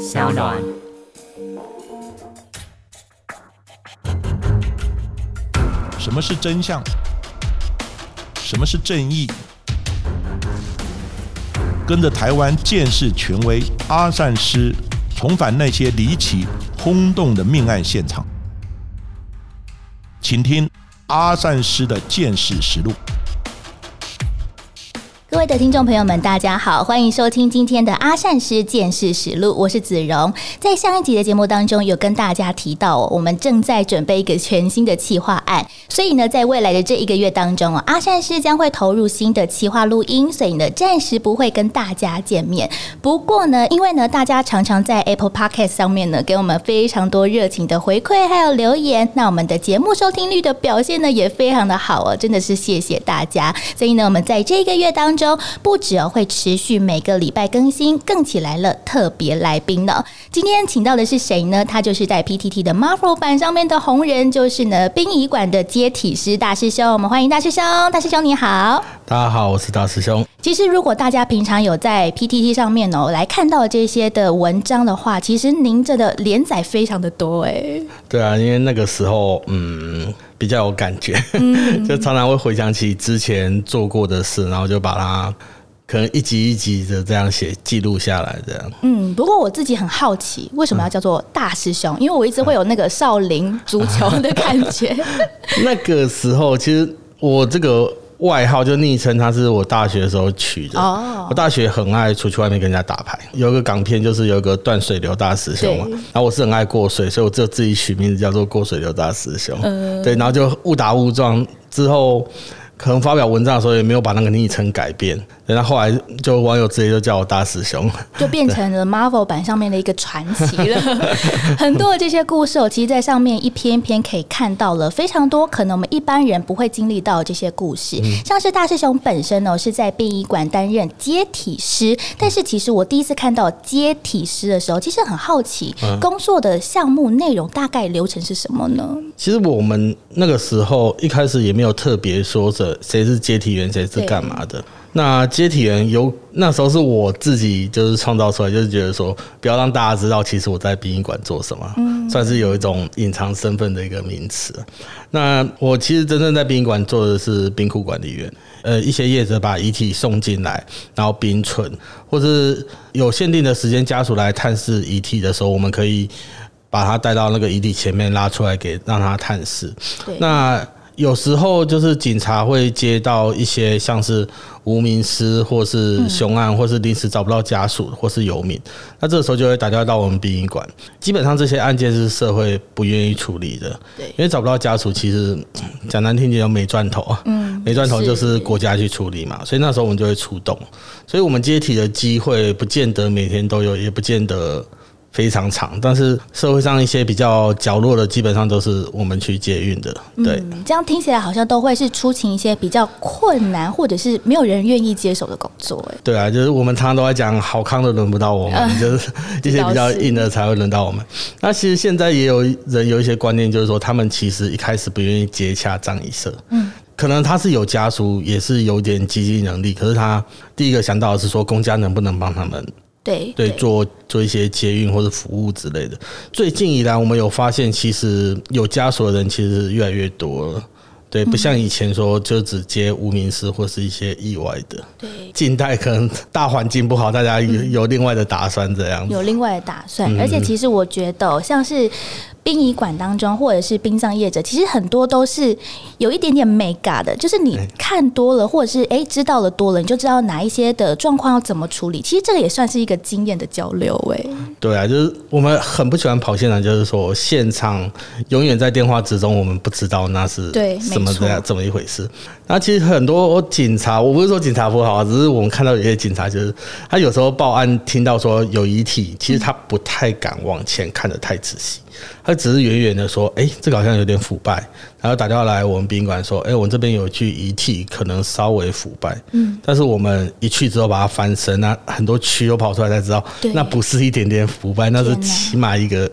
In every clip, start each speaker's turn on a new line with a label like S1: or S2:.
S1: 小暖。
S2: 什么是真相？什么是正义？跟着台湾建士权威阿善师，重返那些离奇轰动的命案现场，请听阿善师的见识实录。
S3: 各位的听众朋友们，大家好，欢迎收听今天的阿善师见识实录，我是子荣。在上一集的节目当中，有跟大家提到，我们正在准备一个全新的企划案，所以呢，在未来的这一个月当中，阿善师将会投入新的企划录音，所以呢，暂时不会跟大家见面。不过呢，因为呢，大家常常在 Apple Podcast 上面呢，给我们非常多热情的回馈，还有留言，那我们的节目收听率的表现呢，也非常的好哦，真的是谢谢大家。所以呢，我们在这个月当中。不止哦，会持续每个礼拜更新，更起来了特别来宾呢。今天请到的是谁呢？他就是在 PTT 的 Marvel 版上面的红人，就是呢殡仪馆的接体师大师兄。我们欢迎大师兄，大师兄你好。
S4: 大家好，我是大师兄。
S3: 其实如果大家平常有在 PTT 上面哦来看到这些的文章的话，其实您这的连载非常的多哎。
S4: 对啊，因为那个时候嗯。比较有感觉，就常常会回想起之前做过的事，然后就把它可能一集一集的这样写记录下来，这样。
S3: 嗯，不过我自己很好奇，为什么要叫做大师兄？因为我一直会有那个少林足球的感觉。
S4: 那个时候，其实我这个。外号就昵称，他是我大学的时候取的。哦，我大学很爱出去外面跟人家打牌。有个港片就是有一个断水流大师兄嘛，然后我是很爱过水，所以我就自己取名字叫做过水流大师兄。嗯，对，然后就误打误撞之后。可能发表文章的时候也没有把那个昵称改变，然后后来就网友直接就叫我大师兄，
S3: 就变成了 Marvel 版上面的一个传奇了。很多的这些故事，我，其实在上面一篇一篇可以看到了非常多，可能我们一般人不会经历到这些故事。像是大师兄本身呢是在殡仪馆担任接体师，但是其实我第一次看到接体师的时候，其实很好奇工作的项目内容大概流程是什么呢？
S4: 其实我们那个时候一开始也没有特别说着。谁是接体员，谁是干嘛的？那接体人有那时候是我自己就是创造出来，就是觉得说不要让大家知道，其实我在殡仪馆做什么，算是有一种隐藏身份的一个名词。那我其实真正在殡仪馆做的是冰库管理员，呃，一些业者把遗体送进来，然后冰存，或是有限定的时间家属来探视遗体的时候，我们可以把他带到那个遗体前面拉出来给让他探视。那有时候就是警察会接到一些像是无名尸，或是凶案，或是临时找不到家属，或是游民，那这个时候就会打电话到我们殡仪馆。基本上这些案件是社会不愿意处理的，对，因为找不到家属，其实讲难听点，没赚头啊。嗯，没赚头就是国家去处理嘛，所以那时候我们就会出动。所以我们接体的机会不见得每天都有，也不见得。非常长，但是社会上一些比较角落的，基本上都是我们去接运的。对，
S3: 这样听起来好像都会是出勤一些比较困难，或者是没有人愿意接手的工作。哎，
S4: 对啊，就是我们常常都在讲，好康的轮不到我们，就是 一些比较硬的才会轮到我们。那其实现在也有人有一些观念，就是说他们其实一开始不愿意接洽葬仪社，嗯，可能他是有家属，也是有点经济能力，可是他第一个想到的是说，公家能不能帮他们？
S3: 对
S4: 对，做做一些接运或者服务之类的。最近以来，我们有发现，其实有枷锁的人其实越来越多了。对，不像以前说就只接无名尸或是一些意外的。
S3: 对，
S4: 近代可能大环境不好，大家有有另外的打算这样。
S3: 有另外的打算，而且其实我觉得像是。殡仪馆当中，或者是殡葬业者，其实很多都是有一点点美感的，就是你看多了，或者是哎知道了多了，你就知道哪一些的状况要怎么处理。其实这个也算是一个经验的交流，哎。
S4: 对啊，就是我们很不喜欢跑现场，就是说现场永远在电话之中，我们不知道那是
S3: 对
S4: 什么这样这么一回事。那其实很多警察，我不是说警察不好，只是我们看到有些警察，就是他有时候报案听到说有遗体，其实他不太敢往前看的太仔细。他只是远远的说：“哎，这个好像有点腐败。”然后打电话来我们宾馆说：“哎，我们这边有具遗体，可能稍微腐败。”嗯，但是我们一去之后把它翻身，那很多蛆都跑出来，才知道那不是一点点腐败，那是起码一个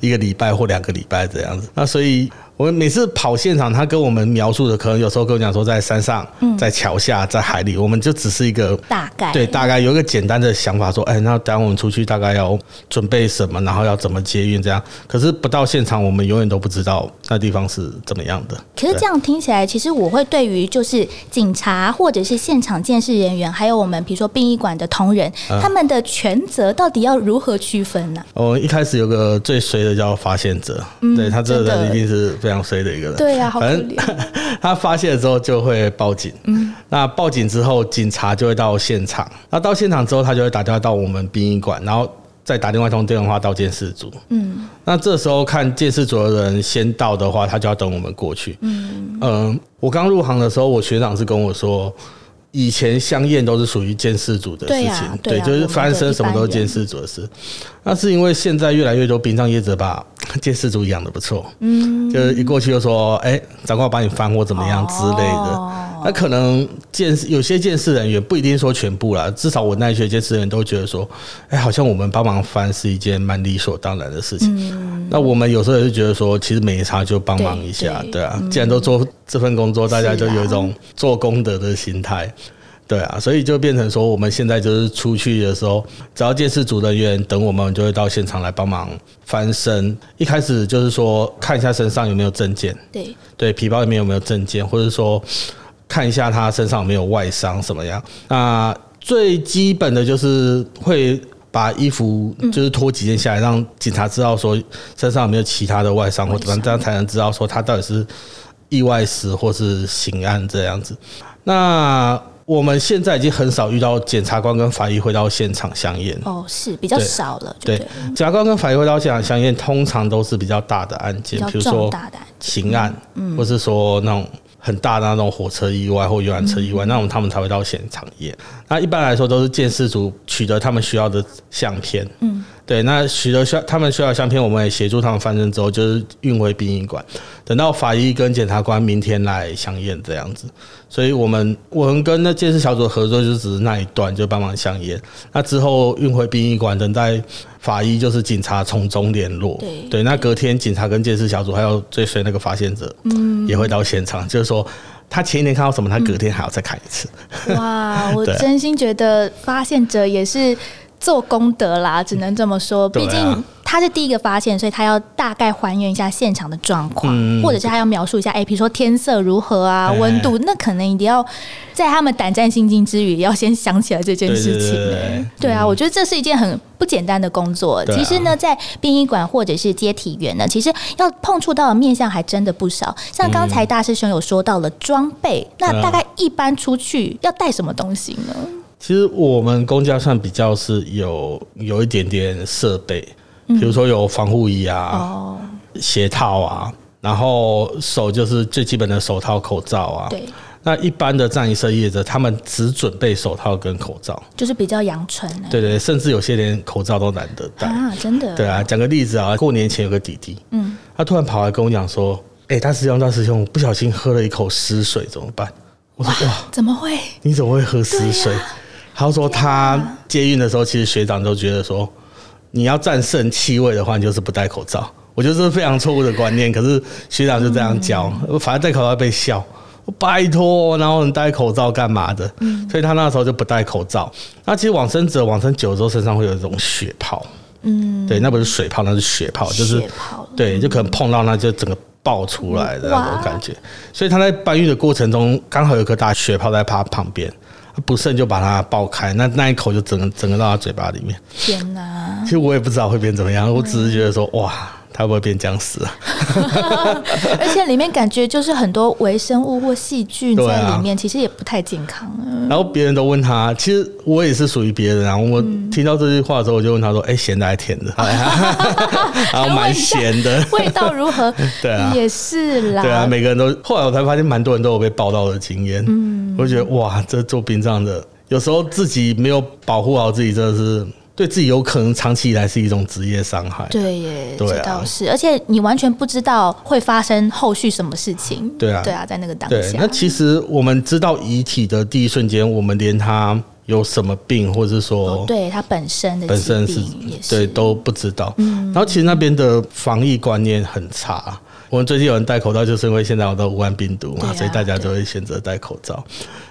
S4: 一个礼拜或两个礼拜这样子。那所以我们每次跑现场，他跟我们描述的，可能有时候跟我讲说在山上、在桥下、在海里，我们就只是一个
S3: 大概
S4: 对，大概有一个简单的想法，说，哎，那等我们出去大概要准备什么，然后要怎么接运这样。可是不到现场，我们永远都不知道那地方是怎么样的。
S3: 可是这样听起来，其实我会对于就是警察或者是现场监视人员，还有我们比如说殡仪馆的同仁，他们的权责到底要如何区分呢？
S4: 哦，一开始有个最衰的叫发现者，对他这个人一定是非常衰的一个人。
S3: 对呀，好可
S4: 反正
S3: 怜。
S4: 他发现了之后就会报警，嗯，那报警之后，警察就会到现场，那到现场之后，他就会打电话到我们殡仪馆，然后再打另外一通电话到监视组，嗯，那这时候看监视组的人先到的话，他就要等我们过去，嗯嗯我刚入行的时候，我学长是跟我说。以前香艳都是属于监视组的事情，
S3: 对
S4: 就是翻身什么都是监视组的事。那是因为现在越来越多殡葬业者把监视组养的不错，嗯，就是一过去就说，哎、长官我把你翻或怎么样之类的。
S3: 哦
S4: 那可能见有些见识人员不一定说全部啦，至少我那一些见识人员都觉得说，哎、好像我们帮忙翻是一件蛮理所当然的事情。那我们有时候也是觉得说，其实没差就帮忙一下，
S3: 对
S4: 对啊，既然都做这份工作，大家就有一种做功德的心态。对啊，所以就变成说，我们现在就是出去的时候，只要监视组人员等我们，就会到现场来帮忙翻身。一开始就是说看一下身上有没有证件，
S3: 对，
S4: 对，皮包里面有没有证件，或者说看一下他身上有没有外伤什么样。那最基本的就是会把衣服就是脱几件下来，让警察知道说身上有没有其他的外伤或怎么样，这样才能知道说他到底是意外死或是刑案这样子。那我们现在已经很少遇到检察官跟法医会到现场相验。
S3: 哦，是比较少了，
S4: 对
S3: 对，，
S4: 检察官跟法医会到现场相验，通常都是比较大的案件，
S3: 比
S4: 比如说刑案，或是说那种很大的那种火车意外或游览车意外，那种他们才会到现场验。那一般来说都是鉴识组取得他们需要的相片，嗯，对，那取得需要他们需要的相片，我们也协助他们翻证之后，就是运回殡仪馆，等到法医跟检察官明天来相验这样子。所以我们我们跟那鉴识小组合作就只是那一段就帮忙相验，那之后运回殡仪馆，等待法医就是警察从中联络。
S3: 对。
S4: 对，那隔天警察跟鉴识小组还有追随那个发现者，嗯，也会到现场，就是说他前一天看到什么，他隔天还要再看一次。
S3: 哇，我真心觉得发现者也是做功德啦，只能这么说。毕竟他是第一个发现，所以他要大概还原一下现场的状况，
S4: 嗯
S3: 或者是他要描述一下，哎、比如说天色如何啊，
S4: 哎。
S3: 温度，那可能一定要在他们胆战心惊之余，要先想起来这件事情、哎
S4: 对
S3: 对啊，我觉得这是一件很不简单的工作。
S4: 啊
S3: 其实呢，在殡仪馆或者是接体员呢，其实要碰触到的面相还真的不少。像刚才大师兄有说到了装备，那
S4: 嗯
S3: 大概一般出去要带什么东西呢？
S4: 其实我们公家算比较是有有一点点设备，比如说有防护衣啊、
S3: 哦，
S4: 鞋套啊，然后手就是最基本的手套、口罩啊。
S3: 对，
S4: 那一般的葬仪社业者，他们只准备手套跟口罩，
S3: 就是比较阳春的。
S4: 对对，甚至有些连口罩都懒得戴。
S3: 啊，真的。
S4: 对啊，讲个例子啊，过年前有个弟弟，
S3: 嗯，
S4: 他突然跑来跟我讲说：“哎、大师兄，大师兄，不小心喝了一口湿水，怎么办？”我说：“哇，
S3: 怎么会？
S4: 你怎么会喝湿水？”他说他接运的时候，其实学长都觉得说，你要战胜气味的话，你就是不戴口罩。我觉得这是非常错误的观念，可是学长就这样教，反正戴口罩被笑。我拜托，然后你戴口罩干嘛的？所以他那时候就不戴口罩。那其实往生者往生久了之后，身上会有一种血泡。
S3: 嗯，
S4: 对，那不是水泡，那是血泡，就是
S3: 血泡
S4: 对，就可能碰到那就整个爆出来的那
S3: 哇
S4: 种感觉。所以他在搬运的过程中，刚好有颗大血泡在他旁边，不慎就把它爆开，那那一口就整个整个到他嘴巴里面。
S3: 天哪！
S4: 其实我也不知道会变怎么样，我只是觉得说，哇，他会不会变僵尸啊？
S3: 而且里面感觉就是很多微生物或细菌在里面，其实也不太健康。嗯
S4: 然后别人都问他，其实我也是属于别人啊。我听到这句话的时候，我就问他说：“哎、咸的还甜的？” 然后蛮咸的。
S3: 味道如何？
S4: 对啊
S3: 也是啦。
S4: 对啊，每个人都。后来我才发现，蛮多人都有被报道的经验。嗯，我就觉得哇，这做殡葬的，有时候自己没有保护好自己，真的是对自己有可能长期以来是一种职业伤害。
S3: 对耶，
S4: 对啊
S3: 这倒是，而且你完全不知道会发生后续什么事情。
S4: 对啊
S3: 对啊，在那个当
S4: 对，
S3: 下，
S4: 那其实我们知道遗体的第一瞬间，我们连他有什么病，或者是说
S3: 哦对他本身的
S4: 本身是对都不知道。嗯然后其实那边的防疫观念很差，我们最近有人戴口罩，就是因为现在有的武汉病毒嘛，
S3: 啊
S4: 所以大家就会选择戴口罩。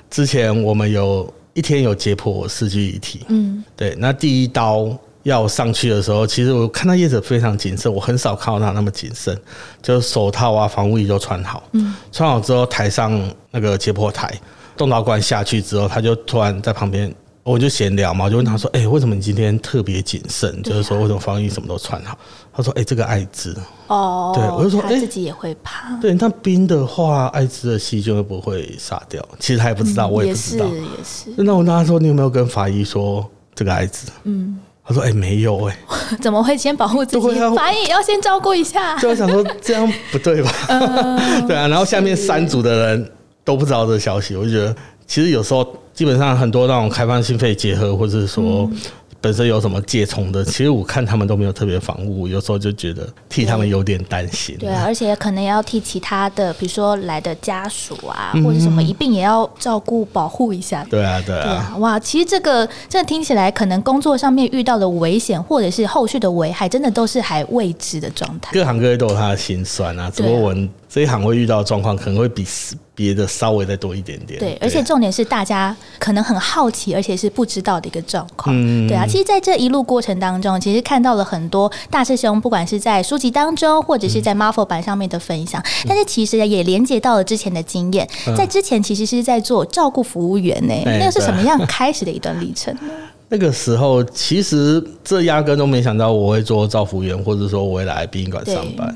S4: 之前我们有一天有解剖四具遗体，
S3: 嗯，
S4: 对，那第一刀要上去的时候，其实我看到业者非常谨慎，我很少看到他那么谨慎，就是手套啊、防护衣都穿好，嗯，穿好之后抬上那个解剖台，动刀官下去之后，他就突然在旁边。我就闲聊嘛，我就问他说：“哎、为什么你今天特别谨慎？
S3: 啊
S4: 就是说为什么防疫什么都穿好？”他说：“哎、这个艾滋，
S3: 哦，
S4: 对我就说哎
S3: 自己也会怕，
S4: 对，那冰的话，艾滋的细菌会不会杀掉？其实他也不知道，我也不知道。
S3: 也是，
S4: 那我问他说：“你有没有跟法医说这个艾滋？”嗯，他说：“哎、没有哎、
S3: 怎么会先保护自己法医？也要先照顾一下。
S4: 就我想说这样不对吧？
S3: 嗯
S4: 对啊，然后下面三组的人都不知道这个消息，我就觉得其实有时候基本上很多那种开放性肺结核，或者是说
S3: 嗯
S4: 本身有什么疥虫的，其实我看他们都没有特别防护，有时候就觉得替他们有点担心。
S3: 对啊，而且可能也要替其他的，比如说来的家属啊，
S4: 嗯
S3: 或者什么，一并也要照顾保护一下。
S4: 对啊，对啊，
S3: 对啊，哇，其实这个这听起来，可能工作上面遇到的危险，或者是后续的危害，真的都是还未知的状态。
S4: 各行各业都有他的辛酸啊，只不过我们这一行会遇到的状况可能会比别的稍微再多一点点。
S3: 对，而且重点是大家可能很好奇，而且是不知道的一个状况。
S4: 嗯
S3: 对啊，其实，在这一路过程当中，其实看到了很多大师兄，不管是在书籍当中，或者是在 Marvel 版上面的分享，但是其实也连接到了之前的经验，在之前其实是在做照顾服务员呢、
S4: 哎
S3: 那个是什么样开始的一段历程呢？
S4: 那个时候，其实这压根都没想到我会做照服员，或者说我会来殡仪馆上班。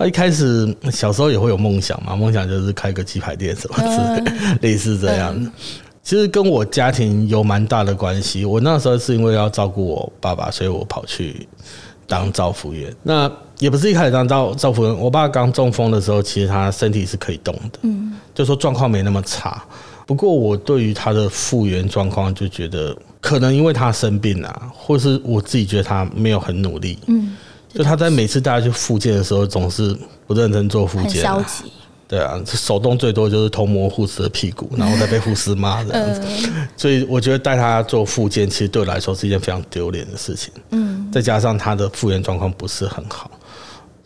S4: 那一开始小时候也会有梦想嘛，梦想就是开个鸡排店什么之类，类似这样的。其实跟我家庭有蛮大的关系。我那时候是因为要照顾我爸爸，所以我跑去当照服员。那也不是一开始当照照服员，我爸刚中风的时候，其实他身体是可以动的，嗯，就说状况没那么差。不过我对于他的复原状况就觉得，可能因为他生病啊，或是我自己觉得他没有很努力，
S3: 嗯，
S5: 就他在每次大家去复健的时候，总是不认真做复
S4: 健、啊。
S3: 消极。
S4: 对啊，手动最多就是偷摸护士的屁股，然后再被护士骂这样子。所以我觉得带他做复健，其实对我来说是一件非常丢脸的事情。
S3: 嗯，
S4: 再加上他的复原状况不是很好，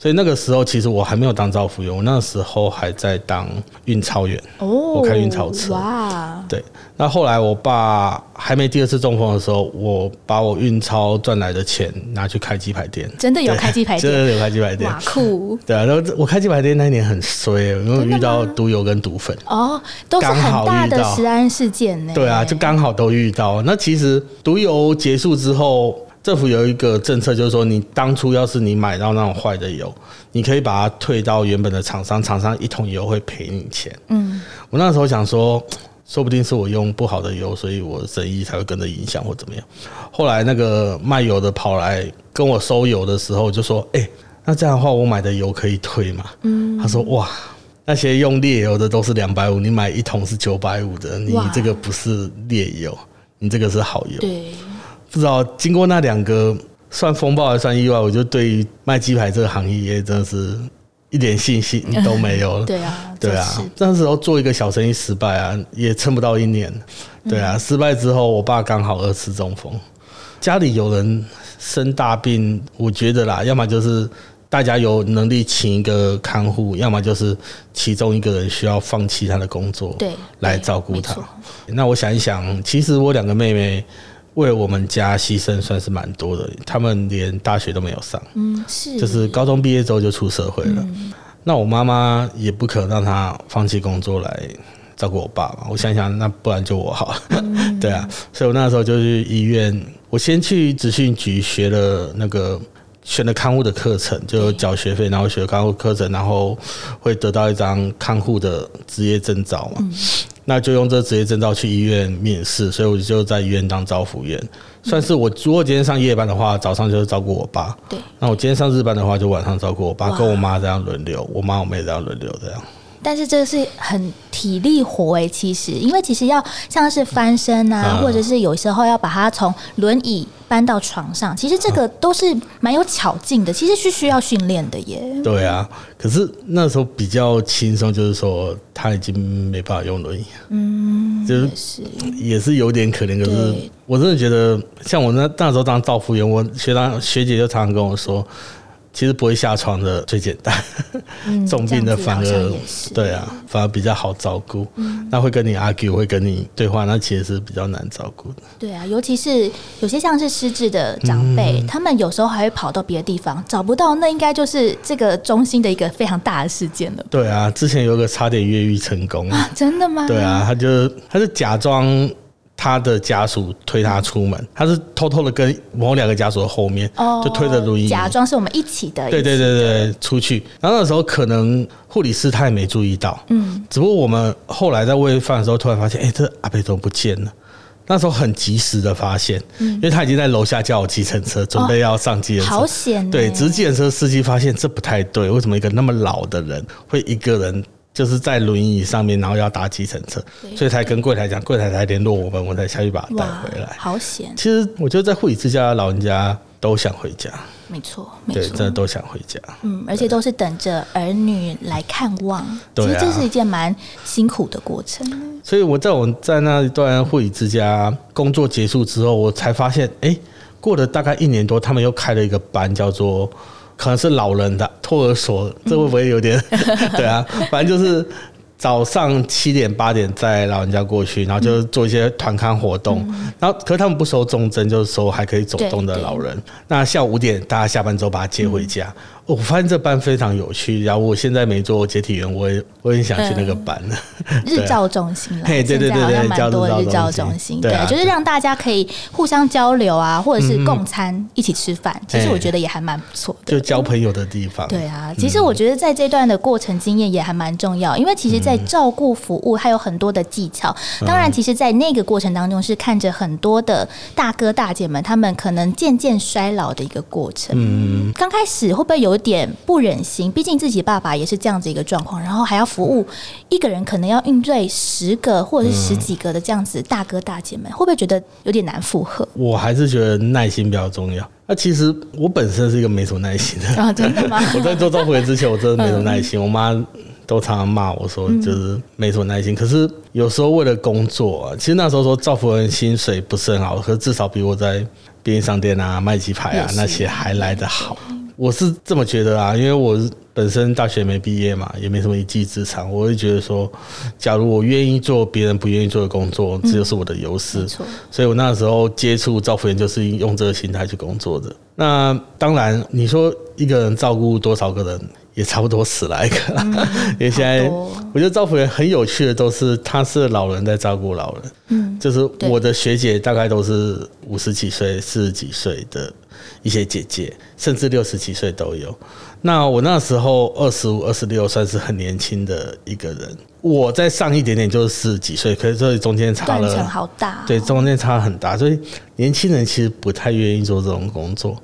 S4: 所以那个时候其实我还没有当招服员，我那时候还在当运钞员。
S3: 哦，
S4: 我开运钞车
S3: 哇，
S4: 对，那后来我爸还没第二次中风的时候，我把我运钞赚来的钱拿去开鸡排店，
S3: 真的有
S4: 对
S3: 开鸡排店真，
S4: 的有开鸡排店
S3: 哇。酷
S4: 对啊，然后我开鸡排店那一年很衰，因为遇到毒油跟毒粉。
S3: 哦，都是
S4: 刚好
S3: 很大的食安事件呢。
S4: 对啊，就刚好都遇到。那其实毒油结束之后，政府有一个政策，就是说你当初要是你买到那种坏的油，你可以把它退到原本的厂商，厂商一桶油会赔你钱。
S3: 嗯，
S4: 我那时候想说，说不定是我用不好的油，所以我生意才会跟着影响或怎么样。后来那个卖油的跑来跟我收油的时候，就说：“哎、那这样的话，我买的油可以退吗？”嗯，他说：“哇。”那些用劣油的都是两百五，你买一桶是九百五的，你这个不是劣油，你这个是好油。
S3: 对，
S4: 不知道经过那两个算风暴还算意外，我就对于卖鸡排这个行业真的是一点信心都没有了。
S3: 对啊，
S4: 对啊，那时候做一个小生意失败啊，也撑不到一年。对啊，失败之后，我爸刚好二次中风，家里有人生大病，我觉得啦，要么就是大家有能力请一个看护，要么就是其中一个人需要放弃他的工作，
S3: 对
S4: 来照顾他。那我想一想，其实我两个妹妹为我们家牺牲算是蛮多的，他们连大学都没有上。
S3: 嗯，是，
S4: 就是高中毕业之后就出社会了。那我妈妈也不可能让她放弃工作来照顾我爸嘛。我想想，那不然就我好了。对啊，所以我那时候就去医院，我先去职训局学了那个。选了看护的课程，就缴学费，然后学看护课程，然后会得到一张看护的职业证照嘛。那就用这职业证照去医院面试，所以我就在医院当照服员，算是我如果今天上夜班的话，早上就是照顾我爸，
S3: 对，
S4: 那我今天上日班的话，就晚上照顾我爸跟我妈这样轮流，我妈我妹这样轮流这样。
S3: 但是这是很体力活诶，其实，因为其实要像是翻身啊，
S4: 嗯
S3: 或者是有时候要把它从轮椅搬到床上，其实这个都是蛮有巧劲的，其实是需要训练的耶。
S4: 对啊，可是那时候比较轻松，就是说他已经没办法用轮椅，嗯，就是
S3: 也是，
S4: 有点可怜。可是我真的觉得，像我那那时候当照服员，我学长学姐就常常跟我说，其实不会下床的最简单，
S3: 嗯
S4: 重病的反而对啊，反而比较好照顾。那会跟你 argue，会跟你对话，那其实是比较难照顾的。
S3: 对啊，尤其是有些像是失智的长辈，
S4: 嗯
S3: 他们有时候还会跑到别的地方找不到，那应该就是这个中心的一个非常大的事件了。
S4: 对啊，之前有个差点越狱成功，
S3: 啊，真的吗？
S4: 对啊，他就他是假装他的家属推他出门，他是偷偷的跟某两个家属的后面，
S3: 哦，
S4: 就推着轮椅，
S3: 假装是我们一起的。
S4: 对对对对，出去。然后那时候可能护理师他也没注意到，
S3: 嗯，
S4: 只不过我们后来在喂饭的时候，突然发现，哎、这阿贝怎么不见了？那时候很及时的发现，因为他已经在楼下叫我计程车，准备要上计程车。
S3: 好险、欸。
S4: 对，只是计程车司机发现这不太对，为什么一个那么老的人会一个人就是在轮椅上面，然后要搭计程车，所以才跟柜台讲，柜台才联络我们，我才下去把他带回来。
S3: 好险，
S4: 其实我觉得在护理之家，老人家都想回家，
S3: 没错，没
S4: 对，
S3: 错
S4: 真。的都想回家。
S3: 嗯，而且都是等着儿女来看望，
S4: 对啊
S3: 其实这是一件蛮辛苦的过程。
S4: 所以我在我在那一段护理之家工作结束之后，我才发现，哎、过了大概一年多，他们又开了一个班，叫做可能是老人的托儿所，这会不会有点？对啊，反正就是。早上七点八点在老人家过去，然后就做一些团康活动，然后可是他们不收重症，就是收还可以走动的老人。那下午五点大家下班之后把他接回家。哦我发现这班非常有趣，然后我现在没做解体员，我也我也想去那个班 了。
S3: 日照中心了，
S4: 嘿对对对对
S3: 蛮多
S4: 叫日
S3: 照
S4: 照中心对啊
S3: 就是让大家可以互相交流啊，或者是共餐一起吃饭，其实我觉得也还蛮不错的。
S4: 就交朋友的地方。
S3: 对啊，其实我觉得在这段的过程经验也还蛮重要，因为其实，在照顾服务还有很多的技巧。当然，其实，在那个过程当中，是看着很多的大哥大姐们，他们可能渐渐衰老的一个过程。嗯，刚开始会不会有点不忍心？毕竟自己爸爸也是这样子一个状况，然后还要服务一个人，可能要应对十个或者是十几个的这样子大哥大姐们，会不会觉得有点难负荷？
S4: 我还是觉得耐心比较重要。那其实我本身是一个没什么耐心的人，
S3: 啊，真的吗？
S4: 我在做照顾员之前，我真的没什么耐心。我妈都常常骂我说，就是没什么耐心。可是有时候为了工作啊，其实那时候说造福人薪水不是很好，可是至少比我在便利商店啊卖鸡排啊那些还来得好。我是这么觉得啊，因为我本身大学没毕业嘛，也没什么一技之长，我会觉得说，假如我愿意做别人不愿意做的工作，这就是我的优势。所以我那时候接触照护员就是用这个心态去工作的。那当然，你说一个人照顾多少个人，也差不多十来个。因为现在我觉得照护员很有趣的都是，他是老人在照顾老人。
S3: 嗯，
S4: 就是我的学姐大概都是五十几岁、四十几岁的一些姐姐，甚至六十几岁都有。那我那时候二十五、二十六，算是很年轻的一个人。我再上一点点就是四十几岁，可是这中间差了
S3: 好大、哦。
S4: 对，中间差很大，所以年轻人其实不太愿意做这种工作。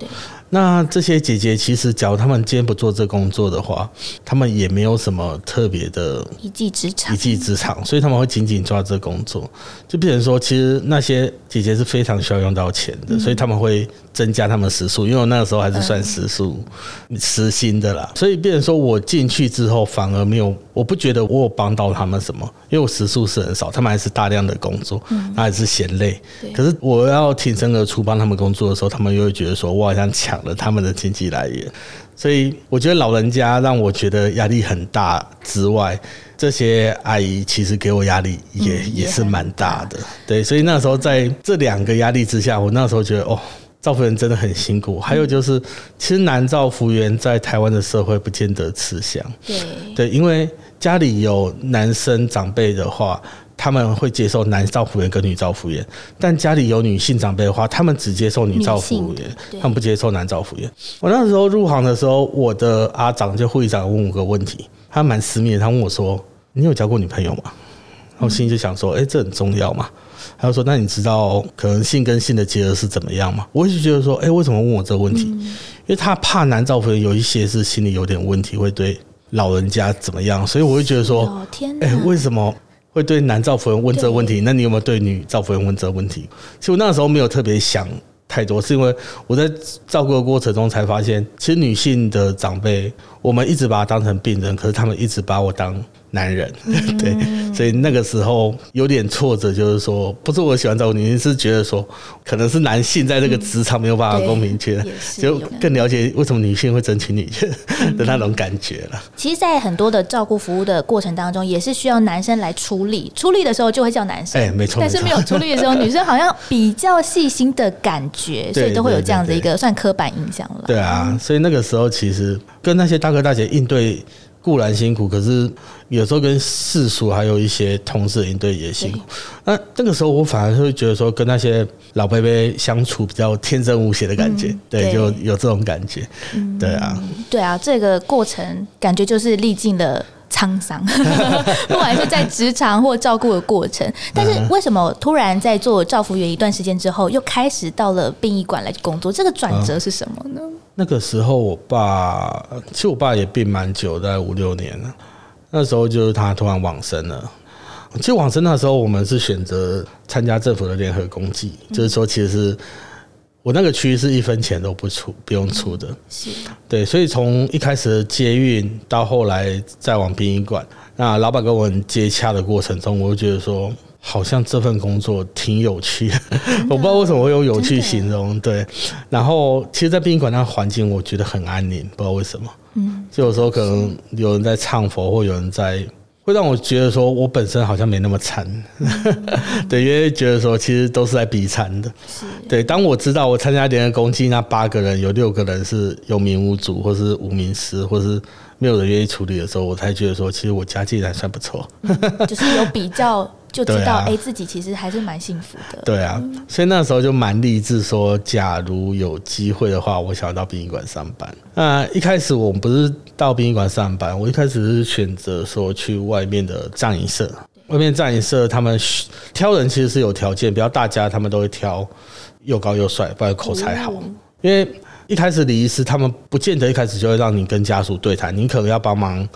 S3: 对，
S4: 那这些姐姐其实，假如她们今天不做这工作的话，她们也没有什么特别的
S3: 一技之长。
S4: 一。技之长，所以他们会紧紧抓这工作，就变成说，其实那些姐姐是非常需要用到钱的，所以他们会增加他们时数，因为我那个时候还是算时数、时薪的啦，所以变成说我进去之后反而没有，我不觉得我有帮到他们什么，因为我时数是很少，他们还是大量的工作，那还是嫌累。可是我要挺身而出帮他们工作的时候，他们又会觉得说我好像抢了他们的经济来源。所以我觉得老人家让我觉得压力很大之外，这些阿姨其实给我压力也、
S3: 嗯
S4: 也是蛮大的。对，所以那时候在这两个压力之下，我那时候觉得哦。造福人真的很辛苦，还有就是，其实男造福员在台湾的社会不见得吃香，
S3: 对，
S4: 对，因为家里有男生长辈的话，他们会接受男照服员跟女照服员；但家里有女性长辈的话，他们只接受女照服
S3: 女性的
S4: 员，他们不接受男照服员。我那时候入行的时候，我的阿长就护理长问我个问题，他蛮私密的，他问我说：“你有交过女朋友吗？”然后我心里就想说：“哎、这很重要嘛。”他就说：“那你知道可能性跟性的结合是怎么样吗？”我就觉得说：“哎、为什么问我这个问题？因为他怕男照服员有一些是心理有点问题，会对老人家怎么样，所以我会觉得说，
S3: 哦天哪，
S4: 哎、为什么会对男照服人问这个问题？那你有没有对女照服人问这个问题？其实我那时候没有特别想太多，是因为我在照顾的过程中才发现，其实女性的长辈，我们一直把她当成病人，可是他们一直把我当男人，对，所以那个时候有点挫折，就是说，不是我喜欢照顾女性，是觉得说，可能是男性在这个职场没有办法公平权，就更了解为什么女性会争取女权 的那种感觉了。
S3: 其实，在很多的照顾服务的过程当中，也是需要男生来出力，出力的时候就会叫男生，
S4: 哎，没错，
S3: 但是没有出力的时候，女生好像比较细心的感觉，所以都会有这样的一个算刻板印象了。
S4: 对啊，所以那个时候其实跟那些大哥大姐应对。固然辛苦，可是有时候跟世俗还有一些同事应对也辛苦。那那个时候我反而会觉得说，跟那些老伯伯相处比较天真无邪的感觉，对，就有这种感觉。对啊，
S3: 对啊，这个过程感觉就是历尽了。沧桑，不管是在职场或照顾的过程，但是为什么突然在做照服员一段时间之后，又开始到了殡仪馆来工作？这个转折是什么呢？
S4: 那个时候，我爸其实我爸也病蛮久，大概五六年了。那时候就是他突然往生了。其实往生那时候，我们是选择参加政府的联合公祭，就是说，其实是。我那个区是一分钱都不出，不用出的，是，对，所以从一开始的接运到后来再往殡仪馆，那老板跟我们接洽的过程中，我就觉得说，好像这份工作挺有趣，我不知道为什么会用有趣形容，对。然后，其实，在殡仪馆那环境，我觉得很安宁，不知道为什么，嗯，就有时候可能有人在唱佛，或有人在。会让我觉得说，我本身好像没那么惨，对，因为觉得说其实都是在比惨的。对，当我知道我参加联合攻击那八个人有六个人是有名无主，或是无名师，或是没有人愿意处理的时候，我才觉得说，其实我家境还算不错。
S3: 就是有比较。就知道哎，自己其实还是蛮幸福的。
S4: 对啊，所以那时候就蛮励志，说假如有机会的话，我想要到殡仪馆上班。那一开始我们不是到殡仪馆上班，我一开始是选择说去外面的葬仪社。外面葬仪社他们挑人其实是有条件，比较大家他们都会挑又高又帅，不然口才好。因为一开始李医师他们不见得一开始就会让你跟家属对谈，你可能要帮忙。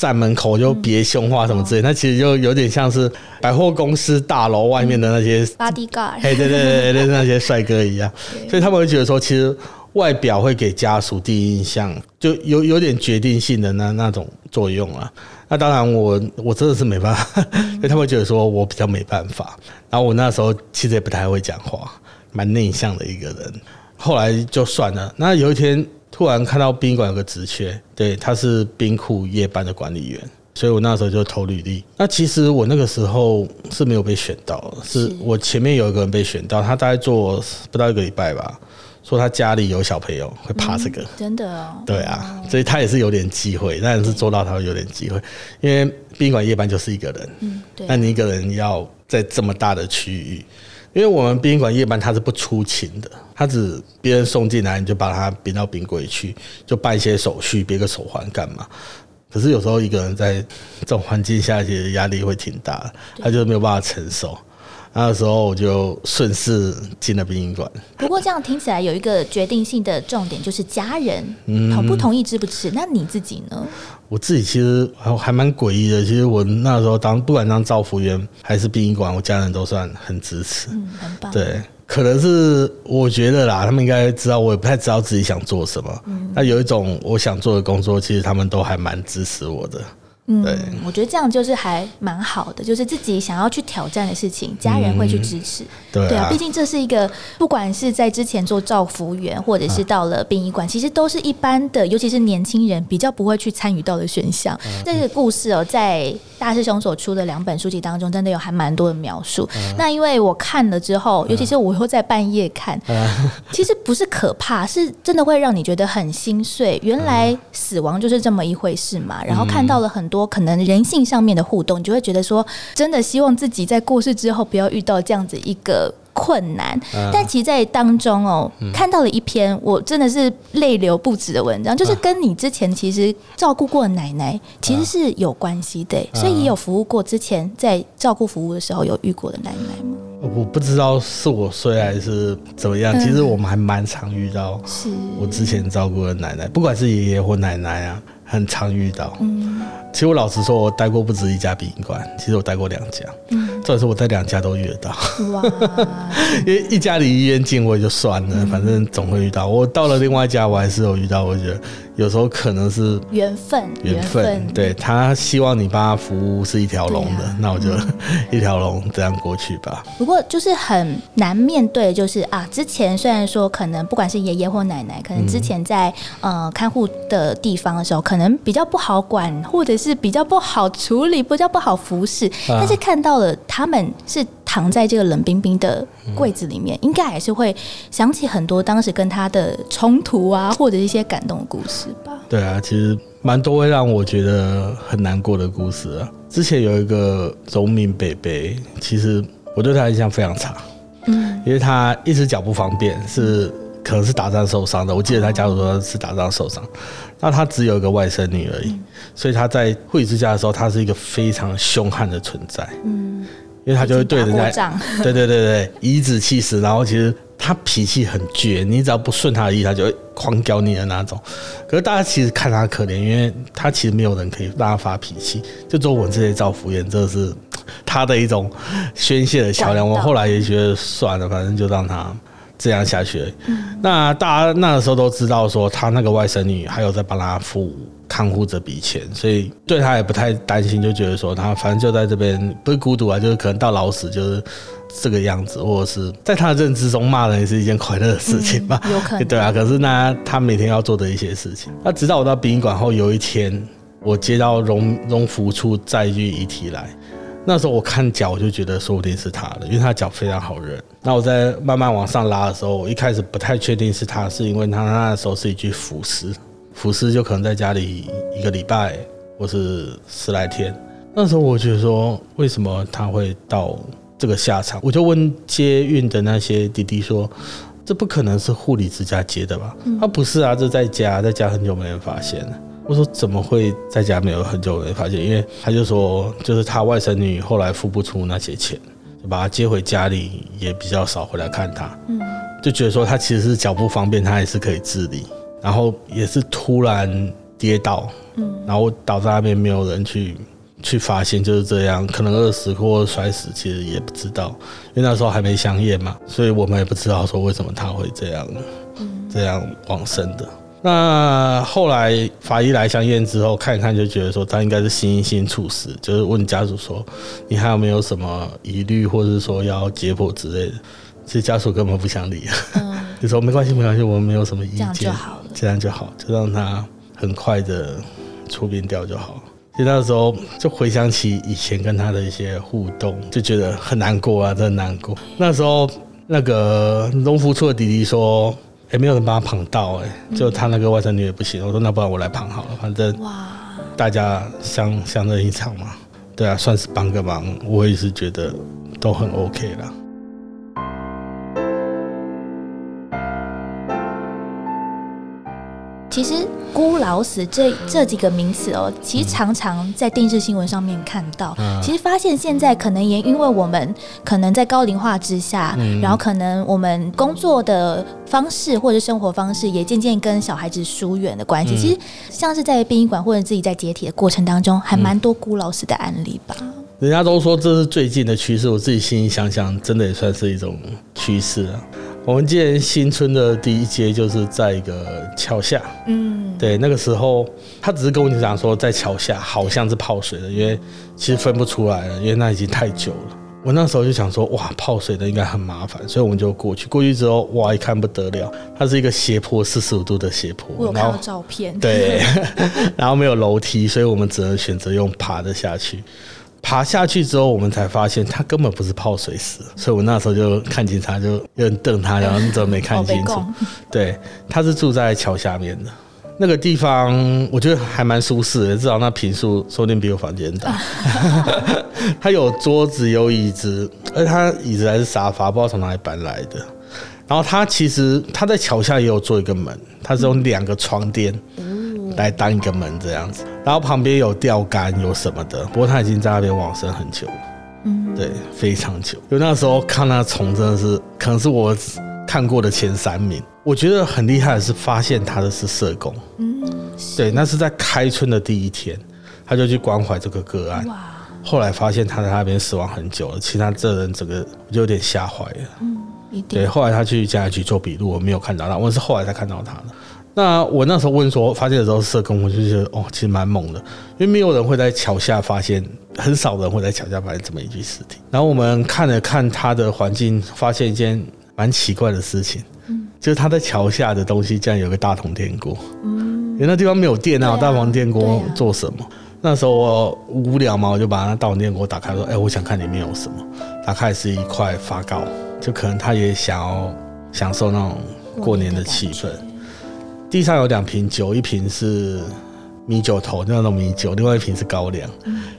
S4: 站门口就别凶话什么之类，那其实就有点像是百货公司大楼外面的那些
S3: bodyguard，
S4: 哎，对对对对，那些帅哥一样，所以他们会觉得说，其实外表会给家属第一印象，就有有点决定性的那那种作用啊。那当然，我我真的是没办法，因为他们觉得说我比较没办法。然后我那时候其实也不太会讲话，蛮内向的一个人。后来就算了。那有一天。突然看到宾馆有个职缺，对，他是冰库夜班的管理员，所以我那时候就投履历。那其实我那个时候是没有被选到，是我前面有一个人被选到，他大概做不到一个礼拜吧，说他家里有小朋友会怕这个，
S3: 真的哦，
S4: 对啊，所以他也是有点机会，但是做到他会有点机会，因为宾馆夜班就是一个人，嗯，对，那你一个人要在这么大的区域。因为我们宾馆夜班他是不出勤的，他只别人送进来你就把他别到冰柜去，就办一些手续，别个手环干嘛？可是有时候一个人在这种环境下，其实压力会挺大的，他就没有办法承受。那时候我就顺势进了殡仪馆。
S3: 不过这样听起来有一个决定性的重点，就是家人同不同意支不支持？那你自己呢？
S4: 我自己其实还还蛮诡异的。其实我那时候当不管当造福员还是殡仪馆，我家人都算很支持。
S3: 嗯，很棒。
S4: 对，可能是我觉得啦，他们应该知道，我也不太知道自己想做什么。嗯，那有一种我想做的工作，其实他们都还蛮支持我的。嗯，
S3: 我觉得这样就是还蛮好的，就是自己想要去挑战的事情，家人会去支持。
S4: 对
S3: 啊，毕竟这是一个，不管是在之前做照服员，或者是到了殡仪馆，其实都是一般的，尤其是年轻人比较不会去参与到的选项。这个故事哦，在大师兄所出的两本书籍当中，真的有还蛮多的描述。那因为我看了之后，尤其是我又在半夜看，其实不是可怕，是真的会让你觉得很心碎。原来死亡就是这么一回事嘛。然后看到了很多。可能人性上面的互动，你就会觉得说，真的希望自己在过世之后不要遇到这样子一个困难。但其实，在当中哦，看到了一篇我真的是泪流不止的文章，就是跟你之前其实照顾过奶奶其实是有关系的，所以也有服务过之前在照顾服务的时候有遇过的奶奶吗？
S4: 我不知道是我睡还是怎么样，其实我们还蛮常遇到，是我之前照顾的奶奶，不管是爷爷或奶奶啊。很常遇到，嗯，其实我老实说，我待过不止一家殡仪馆，其实我待过两家，嗯，重点是我在两家都遇得到，
S3: 哇，
S4: 因为一家离医院近我也就算了，反正总会遇到。我到了另外一家，我还是有遇到，我觉得有时候可能是
S3: 缘分，
S4: 缘分，对他希望你帮他服务是一条龙的，
S3: 啊。
S4: 那我就 一条龙这样过去吧。
S3: 不过就是很难面对，就是啊，之前虽然说可能不管是爷爷或奶奶，可能之前在、呃看护的地方的时候，可能比较不好管，或者是比较不好处理，比较不好服侍，但是看到了他们是躺在这个冷冰冰的柜子里面，应该还是会想起很多当时跟他的冲突啊，或者一些感动的故事吧。
S4: 对啊，其实蛮多会让我觉得很难过的故事啊。之前有一个农民北北，其实我对他印象非常差，
S3: 嗯，
S4: 因为他一只脚不方便，是可能是打仗受伤的。我记得他家属说是打仗受伤，那他只有一个外甥女而已，所以他在护理之家的时候，他是一个非常凶悍的存在。嗯，因为他就会对人家 对对对对，颐指气使，然后其实他脾气很倔，你只要不顺他的意，他就会狂屌你的那种。可是大家其实看他可怜，因为他其实没有人可以让他发脾气，就只有我们这些造福员，这是他的一种宣泄的桥梁。我后来也觉得算了，反正就让他这样下去。那大家那个时候都知道说，他那个外甥女还有在帮他付看护这笔钱，所以对他也不太担心，就觉得说他反正就在这边不是孤独啊，就是可能到老死就是这个样子，或者是在他的认知中骂人也是一件快乐的事情吧。
S3: 嗯有可能
S4: 对啊，可是呢，他每天要做的一些事情，那直到我到殡仪馆后，有一天我接到荣荣福处载具遗体来，那时候我看脚，我就觉得说不定是他的，因为他脚非常好认。那我在慢慢往上拉的时候，我一开始不太确定是他，是因为他那时候是一具腐尸，腐尸就可能在家里一个礼拜或是十来天。那时候我觉得说，为什么他会到这个下场？我就问接运的那些弟弟说。这不可能是护理之家接的吧？他不是啊，这在家，在家很久没人发现了。我说怎么会在家没有很久没人发现？因为他就说，就是他外甥女后来付不出那些钱，就把他接回家里，也比较少回来看他。嗯，就觉得说他其实是脚不方便，他也是可以自理，然后也是突然跌倒，嗯，然后倒在那边，没有人去去发现就是这样，可能饿死或摔死，其实也不知道，因为那时候还没香烟嘛，所以我们也不知道说为什么他会这样，这样往生的。那后来法医来相验之后，看一看就觉得说他应该是心因性猝死，就是问家属说你还有没有什么疑虑，或者是说要解剖之类的。其实家属根本不想理，就说没关系没关系，我们没有什么意
S3: 这样
S4: 见，
S3: 就好了
S4: 这样就好，就让他很快的出殡掉就好。其实那时候就回想起以前跟他的一些互动，就觉得很难过啊，真的难过。那时候那个农夫处的弟弟说，也、没有人帮他捧到，哎，就他那个外甥女也不行。我说那不然我来捧好了，反正
S3: 哇，
S4: 大家相相认一场嘛，对啊，算是帮个忙，我也是觉得都很 OK 啦。
S3: 其实“孤老死”这这几个名词哦，其实常常在电视新闻上面看到。
S4: 嗯
S3: 其实发现现在可能也因为我们可能在高龄化之下，
S4: 嗯
S3: 然后可能我们工作的方式或者生活方式也渐渐跟小孩子疏远的关系。
S4: 嗯
S3: 其实像是在殡仪馆或者自己在解体的过程当中，还蛮多孤老死的案例吧。
S4: 人家都说这是最近的趋势，我自己心里想想，真的也算是一种趋势啊。我们今年新村的第一街就是在一个桥下，
S3: 嗯，
S4: 对，那个时候他只是跟我讲说在桥下好像是泡水的，因为其实分不出来了，因为那已经太久了。我那时候就想说，哇，泡水的应该很麻烦，所以我们就过去。过去之后，哇，一看不得了，它是一个斜坡，四十五度的斜坡，
S3: 我有照片。
S4: 对，然后没有楼梯，所以我们只能选择用爬的下去。爬下去之后，我们才发现他根本不是泡水死，所以我那时候就看警察，就有人瞪他，然后你怎么没看清楚？对，他是住在桥下面的那个地方，我觉得还蛮舒适的，至少那平数说不定比我房间大。他有桌子，有椅子，而他椅子还是沙发，不知道从哪里搬来的。然后他其实他在桥下也有做一个门，他是用两个床垫来当一个门这样子，然后旁边有钓竿有什么的，不过他已经在那边往生很久了，嗯，对，非常久。因为那时候看那虫真的是可能是我看过的前三名，我觉得很厉害的是发现他的是社工，
S3: 嗯，
S4: 对，那是在开春的第一天，他就去关怀这个个案。
S3: 哇，
S4: 后来发现他在那边死亡很久了，其实他这人整个我就有点吓坏了。
S3: 一定
S4: 对，后来他去警察局做笔录，我没有看到他，我是后来才看到他的。那我那时候问说，发现的时候社工，我就觉得哦，其实蛮猛的，因为没有人会在桥下发现，很少人会在桥下发现这么一具尸体。然后我们看了看他的环境，发现一件蛮奇怪的事情，嗯就是他在桥下的东西竟然有个大铜电锅，嗯因为那地方没有电啊，大铜电锅做什么？那时候我无聊嘛，我就把那大铜电锅打开，说：“哎、我想看里面有什么。”打开是一块发糕，就可能他也想要享受那种过年的气氛。地上有两瓶酒，一瓶是米酒头那种米酒，另外一瓶是高粱。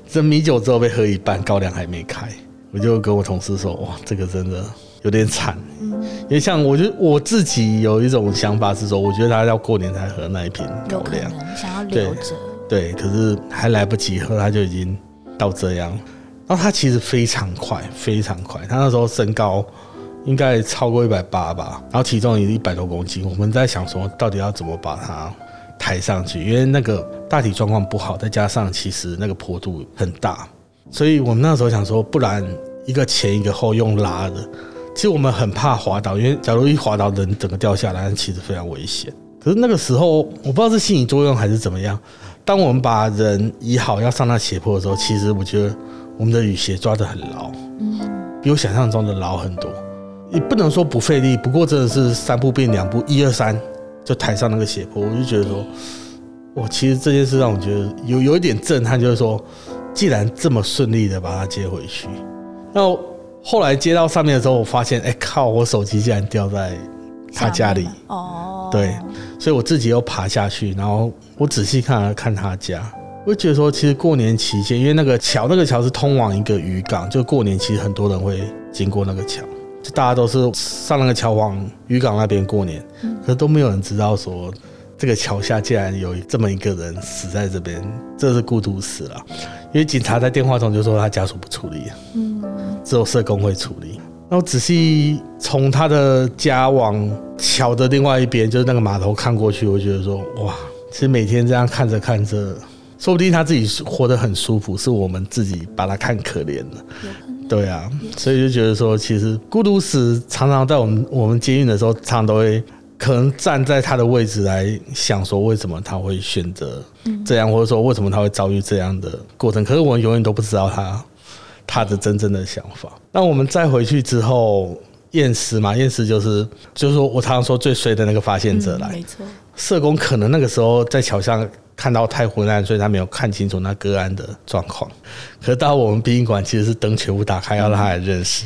S4: 这米酒之后被喝一半，高粱还没开，我就跟我同事说：“哇，这个真的有点惨。因为像我觉得我自己有一种想法是说，我觉得他要过年才喝那一瓶高粱，
S3: 能想要留着，
S4: 对，可是还来不及喝，他就已经到这样。然后他其实非常快，非常快。他那时候身高应该超过一百八吧，然后体重也一百多公斤。我们在想说，到底要怎么把它抬上去？因为那个大体状况不好，再加上其实那个坡度很大，所以我们那时候想说，不然一个前一个后用拉的。其实我们很怕滑倒，因为假如一滑倒，人整个掉下来，其实非常危险。可是那个时候，我不知道是心理作用还是怎么样。当我们把人移好要上那斜坡的时候，其实我觉得我们的雨鞋抓得很牢，比我想象中的牢很多。也不能说不费力，不过真的是三步并两步，一二三就抬上那个斜坡，我就觉得说，我其实这件事让我觉得有有一点震撼，就是说，既然这么顺利的把它接回去，那后来接到上面的时候，我发现，哎、靠，我手机竟然掉在他家里，
S3: 哦，
S4: 对，所以我自己又爬下去，然后我仔细看了看他家，我就觉得说，其实过年期间，因为那个桥，那个桥是通往一个渔港，就过年其实很多人会经过那个桥，就大家都是上那个桥往渔港那边过年，可是都没有人知道说。这个桥下竟然有这么一个人死在这边，这是孤独死了。因为警察在电话中就说他家属不处理，只有社工会处理。然后仔细从他的家往桥的另外一边，就是那个码头看过去，我觉得说哇，其实每天这样看着看着，说不定他自己活得很舒服，是我们自己把他看可怜了。对啊，所以就觉得说，其实孤独死常常在我们我们接运的时候，常常都会可能站在他的位置来想说，为什么他会选择这样，或者说为什么他会遭遇这样的过程。可是我们永远都不知道他他的真正的想法。那我们再回去之后。验尸嘛，验尸就是就是说我常常说最衰的那个发现者来，
S3: 嗯没错，
S4: 社工可能那个时候在桥上看到太昏暗，所以他没有看清楚那个案的状况。可是到我们殡仪馆其实是灯全部打开，要让他来认识。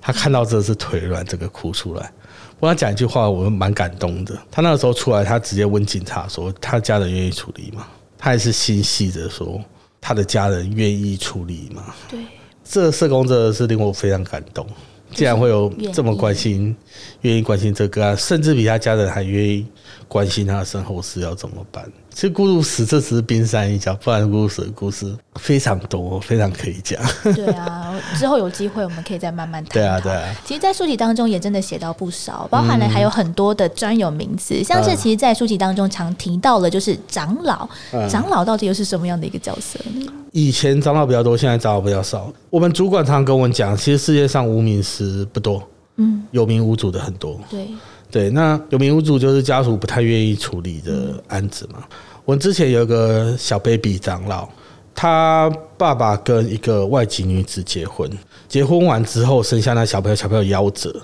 S4: 他看到这是腿软，整个哭出来。我跟他讲一句话，我蛮感动的。他那个时候出来，他直接问警察说：“他家人愿意处理吗？”他还是心细的说：“他的家人愿意处理吗
S3: 对，？”
S4: 这社工真的是令我非常感动。竟然会有这么关心、愿意关心这个案，甚至比他家人还愿意关心他的身后事要怎么办。其实孤独死这只是冰山一角，不然孤独死的故事非常多，非常可以讲。
S3: 对啊，之后有机会我们可以再慢慢谈。
S4: 对啊对啊。
S3: 其实，在书籍当中也真的写到不少，包含了还有很多的专有名词，像是其实，在书籍当中常提到了，就是长老。
S4: 嗯
S3: 长老到底又是什么样的一个角色呢？
S4: 以前长老比较多，现在长老比较少。我们主管常常跟我们讲，其实世界上无名师不多，
S3: 嗯，
S4: 有名无主的很多。
S3: 对，
S4: 对，那有名无主就是家属不太愿意处理的案子嘛。我们之前有一个小 baby 长老，他爸爸跟一个外籍女子结婚，结婚完之后生下那小朋友，小朋友夭折，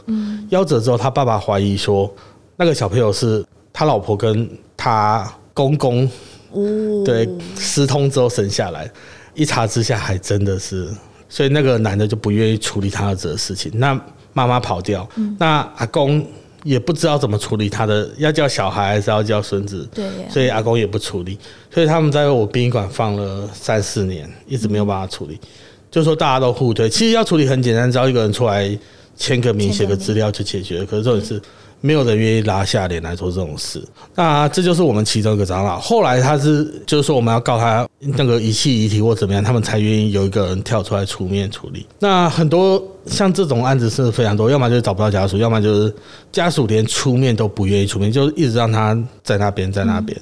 S4: 夭折之后，他爸爸怀疑说那个小朋友是他老婆跟他公公
S3: 哦，
S4: 对私通之后生下来，一查之下还真的是，所以那个男的就不愿意处理他儿子的事情，那妈妈跑掉，那阿公也不知道怎么处理他的，要叫小孩还是要叫孙子，
S3: 对呀
S4: 所以阿公也不处理，所以他们在我殡仪馆放了三四年，一直没有办法处理，就说大家都互推，其实要处理很简单，只要一个人出来签个名、写个资料就解决了，可是重点是。没有人愿意拉下脸来做这种事，那这就是我们其中一个长老。后来他是就是说我们要告他那个遗弃遗体或怎么样，他们才愿意有一个人跳出来出面处理。那很多像这种案子是非常多，要么就是找不到家属，要么就是家属连出面都不愿意出面，就一直让他在那边在那边。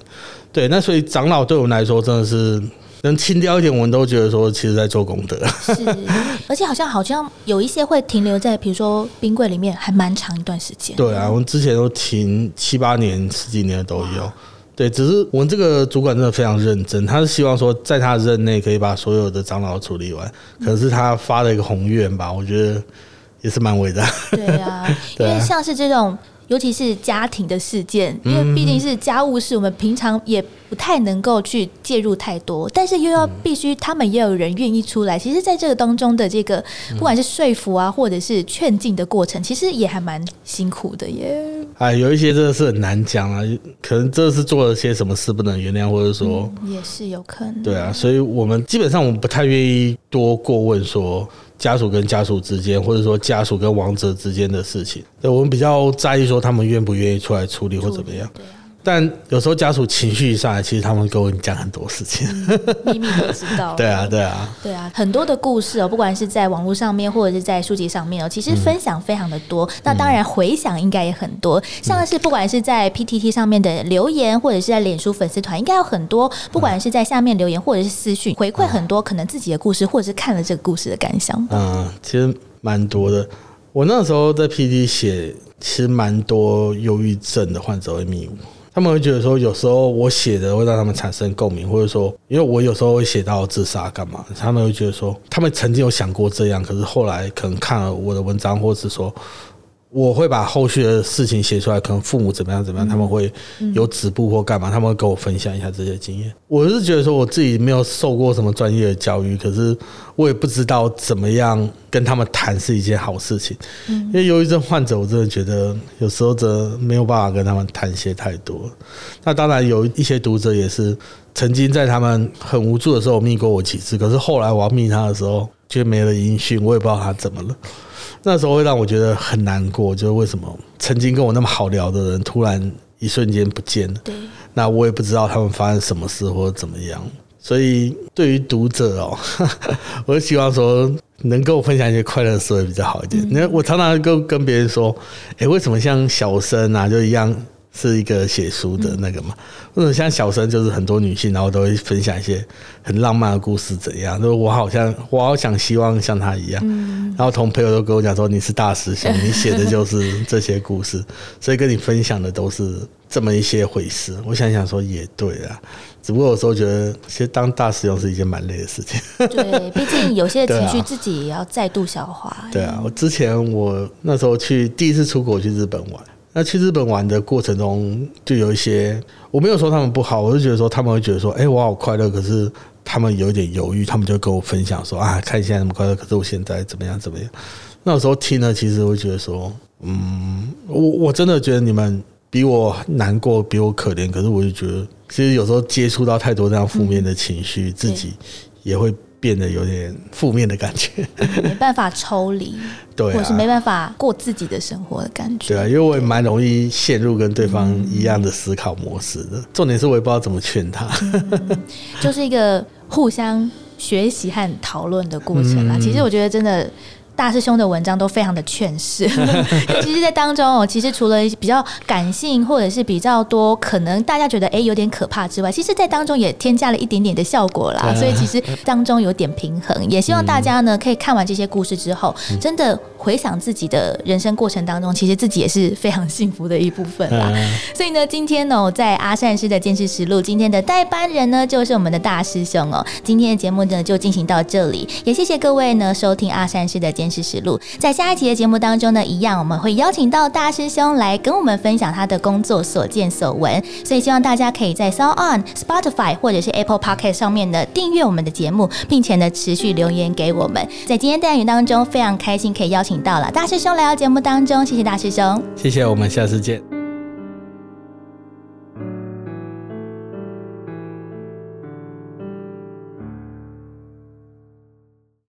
S4: 对，那所以长老对我们来说真的是能清掉一点，我们都觉得说，其实在做功德。
S3: 是，而且好像好像有一些会停留在，比如说冰柜里面，还蛮长一段时间。
S4: 对啊，我们之前都停七八年、十几年都有。对，只是我们这个主管真的非常认真，他是希望说，在他任内可以把所有的长老处理完。可是他发了一个宏愿吧，我觉得也是蛮伟大。
S3: 对啊，因为像是这种。尤其是家庭的事件，因为毕竟是家务事，我们平常也不太能够去介入太多，但是又要必须他们也有人愿意出来。其实，在这个当中的这个，不管是说服啊，或者是劝进的过程，其实也还蛮辛苦的耶。
S4: 哎，有一些真的是很难讲啊，可能真的是做了些什么事不能原谅，或者说
S3: 也是有可能。
S4: 对啊，所以我们基本上我们不太愿意多过问说。家属跟家属之间，或者说家属跟亡者之间的事情，对我们比较在意说他们愿不愿意出来处理或怎么样。但有时候家属情绪上来，其实他们跟我讲很多事情，
S3: 秘密都知道。
S4: 对啊，对啊，
S3: 对啊，很多的故事哦，不管是在网络上面或者是在书籍上面哦，其实分享非常的多。那当然回想应该也很多，像是不管是在 PTT 上面的留言，或者是在脸书粉丝团，应该有很多。不管是在下面留言或者是私讯回馈，很多可能自己的故事，或者是看了这个故事的感想。
S4: 嗯，其实蛮多的。我那时候在 PTT 写，其实蛮多忧郁症的患者会密我。他们会觉得说，有时候我写的会让他们产生共鸣，或者说，因为我有时候会写到自杀干嘛，他们会觉得说，他们曾经有想过这样，可是后来可能看了我的文章，或者是说。我会把后续的事情写出来，可能父母怎么样怎么样，他们会有止步或干嘛，他们会跟我分享一下这些经验。我是觉得说，我自己没有受过什么专业的教育，可是我也不知道怎么样跟他们谈是一件好事情。因为忧郁症患者，我真的觉得有时候的没有办法跟他们谈些太多。那当然有一些读者也是曾经在他们很无助的时候密过我几次，可是后来我要密他的时候，就没了音讯，我也不知道他怎么了。那时候会让我觉得很难过，就是为什么曾经跟我那么好聊的人，突然一瞬间不见了。
S3: 对，
S4: 那我也不知道他们发生什么事或者怎么样。所以对于读者哦，我就希望说能够分享一些快乐的事会比较好一点。那我常常跟跟别人说，哎，为什么像小生啊就一样？是一个写书的那个嘛，或者像小生，就是很多女性，然后都会分享一些很浪漫的故事，怎样？就我好像，我好想希望像他一样。然后同朋友都跟我讲说，你是大师兄，你写的就是这些故事，所以跟你分享的都是这么一些回事。我想想说，也对啊，只不过有时候觉得，其实当大师兄是一件蛮累的事情。
S3: 对，毕竟有些 情绪自己也要再度消化。
S4: 对啊，我之前我那时候去第一次出国去日本玩。那去日本玩的过程中，就有一些我没有说他们不好，我就觉得说他们会觉得说，哎，我好快乐，可是他们有一点犹豫，他们就跟我分享说啊，看现在那么快乐，可是我现在怎么样怎么样？那时候听了，其实会觉得说，嗯，我我真的觉得你们比我难过，比我可怜，可是我就觉得，其实有时候接触到太多这样负面的情绪，自己也会。变得有点负面的感觉，
S3: 没办法抽离，
S4: 对，
S3: 或是没办法过自己的生活的感觉。
S4: 对啊，因为我也蛮容易陷入跟对方一样的思考模式的。重点是我也不知道怎么劝他，
S3: 就是一个互相学习和讨论的过程啦。其实我觉得真的。大师兄的文章都非常的劝世，其实，在当中哦，其实除了比较感性或者是比较多，可能大家觉得哎有点可怕之外，其实，在当中也添加了一点点的效果啦。所以，其实当中有点平衡，也希望大家呢可以看完这些故事之后，真的回想自己的人生过程当中，其实自己也是非常幸福的一部分啦。所以呢，今天呢，在阿善师的见识实录，今天的代班人呢就是我们的大师兄哦。今天的节目呢就进行到这里，也谢谢各位呢收听阿善师的见。是实录，在下一集的节目当中呢，一样我们会邀请到大师兄来跟我们分享他的工作所见所闻，所以希望大家可以在 s o On、Spotify 或者是 Apple Podcast 上面呢订阅我们的节目，并且呢持续留言给我们。在今天单元当中，非常开心可以邀请到了大师兄来到节目当中，谢谢大师兄，
S4: 谢谢，我们下次见。